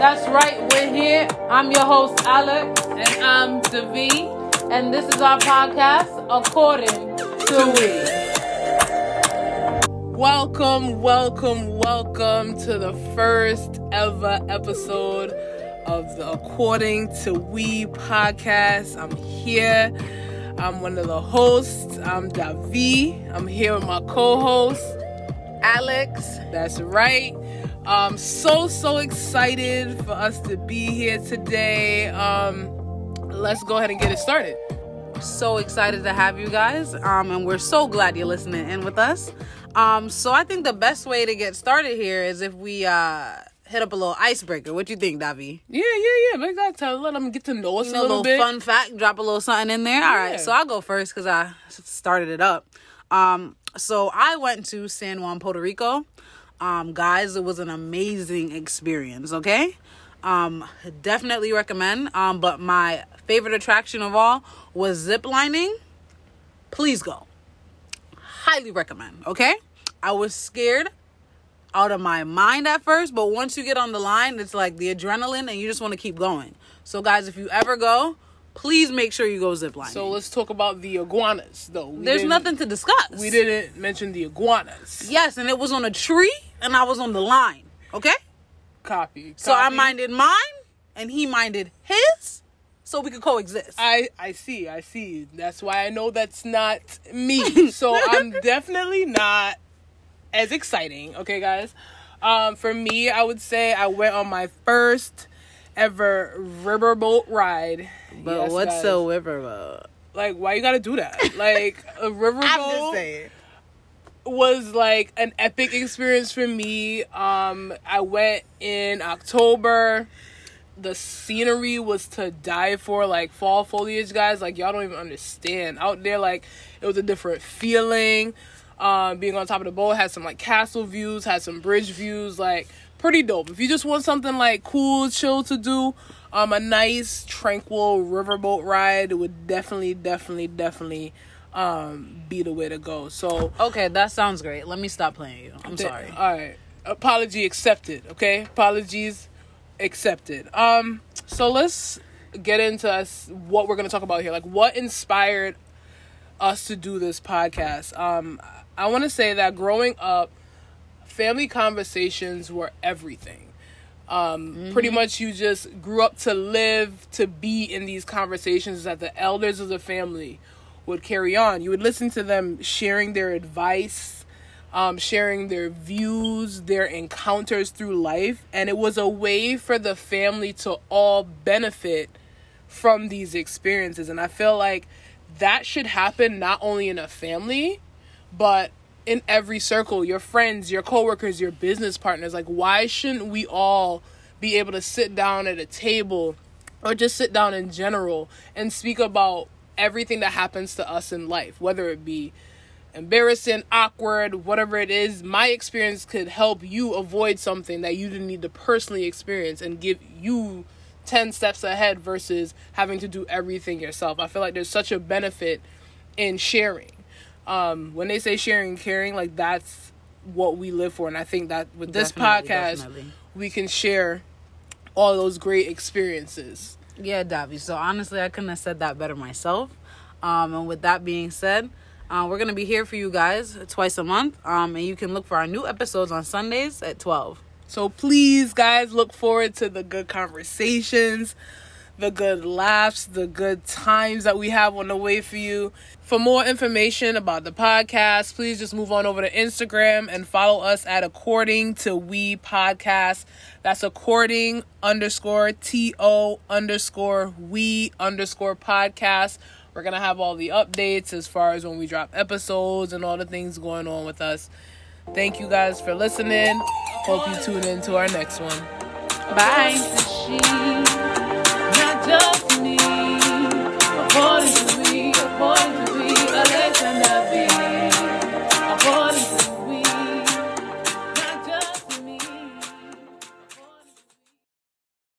right, we're here. I'm your host, Alex, And I'm Davi. and this is our podcast, According to We. Welcome, welcome, welcome to the first ever episode of the According to We podcast. I'm here. I'm one of the hosts. I'm Davi. I'm here with my co-host, Alex. That's right. Um, so so excited for us to be here today. Um, let's go ahead and get it started. so excited to have you guys um and we're so glad you're listening in with us um so i think the best way to get started here is if we uh hit up a little icebreaker what do you think davi Yeah, yeah, yeah. Make that tell. Let them get to know us you a know, a little, little bit. fun fact drop a little something in there all Yeah. right so i'll go first because i started it up um so i went to san juan puerto rico um guys it was an amazing experience okay? Um definitely recommend. Um but my favorite attraction of all was zip lining. Please go. Highly recommend okay? I was scared out of my mind at first but once you get on the line it's like the adrenaline and you just want to keep going. So guys if you ever go please make sure you go zip lining. So let's talk about the iguanas, though. We there's nothing to discuss. We didn't mention the iguanas. yes and it was on a tree and i was on the line okay Copy. so i minded mine and he minded his so we could coexist I I see. I see. That's why I know that's not me. So I'm definitely not as exciting. Okay, guys. Um, for me, I would say I went on my first ever riverboat ride. but Yes, what's guys. so river like? Why you gotta do that? Like a riverboat. Was like an epic experience for me. Um, I went in October. The scenery was to die for, like fall foliage, guys. Like y'all don't even understand. Out there, like it was a different feeling. Um, being on top of the boat had some like castle views, had some bridge views, like pretty dope. If you just want something like cool, chill to do, um, a nice tranquil riverboat ride would definitely, definitely, definitely um be the way to go. So okay that sounds great let me stop playing you i'm Th- sorry All right. Apology accepted. Okay. Apologies accepted. Um. So let's get into us what we're gonna talk about here. Like, what inspired us to do this podcast? Um. I want to say that growing up, family conversations were everything. Um, pretty much you just grew up to live to be in these conversations that the elders of the family would carry on. You would listen to them sharing their advice, um, sharing their views, their encounters through life, and it was a way for the family to all benefit from these experiences. And I feel like that should happen not only in a family, but in every circle your friends your coworkers your business partners like why shouldn't we all be able to sit down at a table or just sit down in general and speak about everything that happens to us in life whether it be embarrassing awkward whatever it is my experience could help you avoid something that you didn't need to personally experience and give you 10 steps ahead versus having to do everything yourself. I feel like there's such a benefit in sharing. Um when they say sharing and caring like that's what we live for and i think that with this Definitely, podcast definitely. we can share all those great experiences Yeah, Davi. So honestly, I couldn't have said that better myself. Um, and with that being said, uh, we're gonna be here for you guys twice a month. Um, and you can look for our new episodes on Sundays at twelve. so please guys look forward to the good conversations the good laughs the good times that we have on the way for you. For more information about the podcast please just move on over to instagram and follow us at according to we podcast. That's according underscore to underscore we underscore podcast. We're gonna have all the updates as far as when we drop episodes and all the things going on with us. Thank you guys for listening. Hope you tune in to our next one. Bye. Just me, according to me, according to me.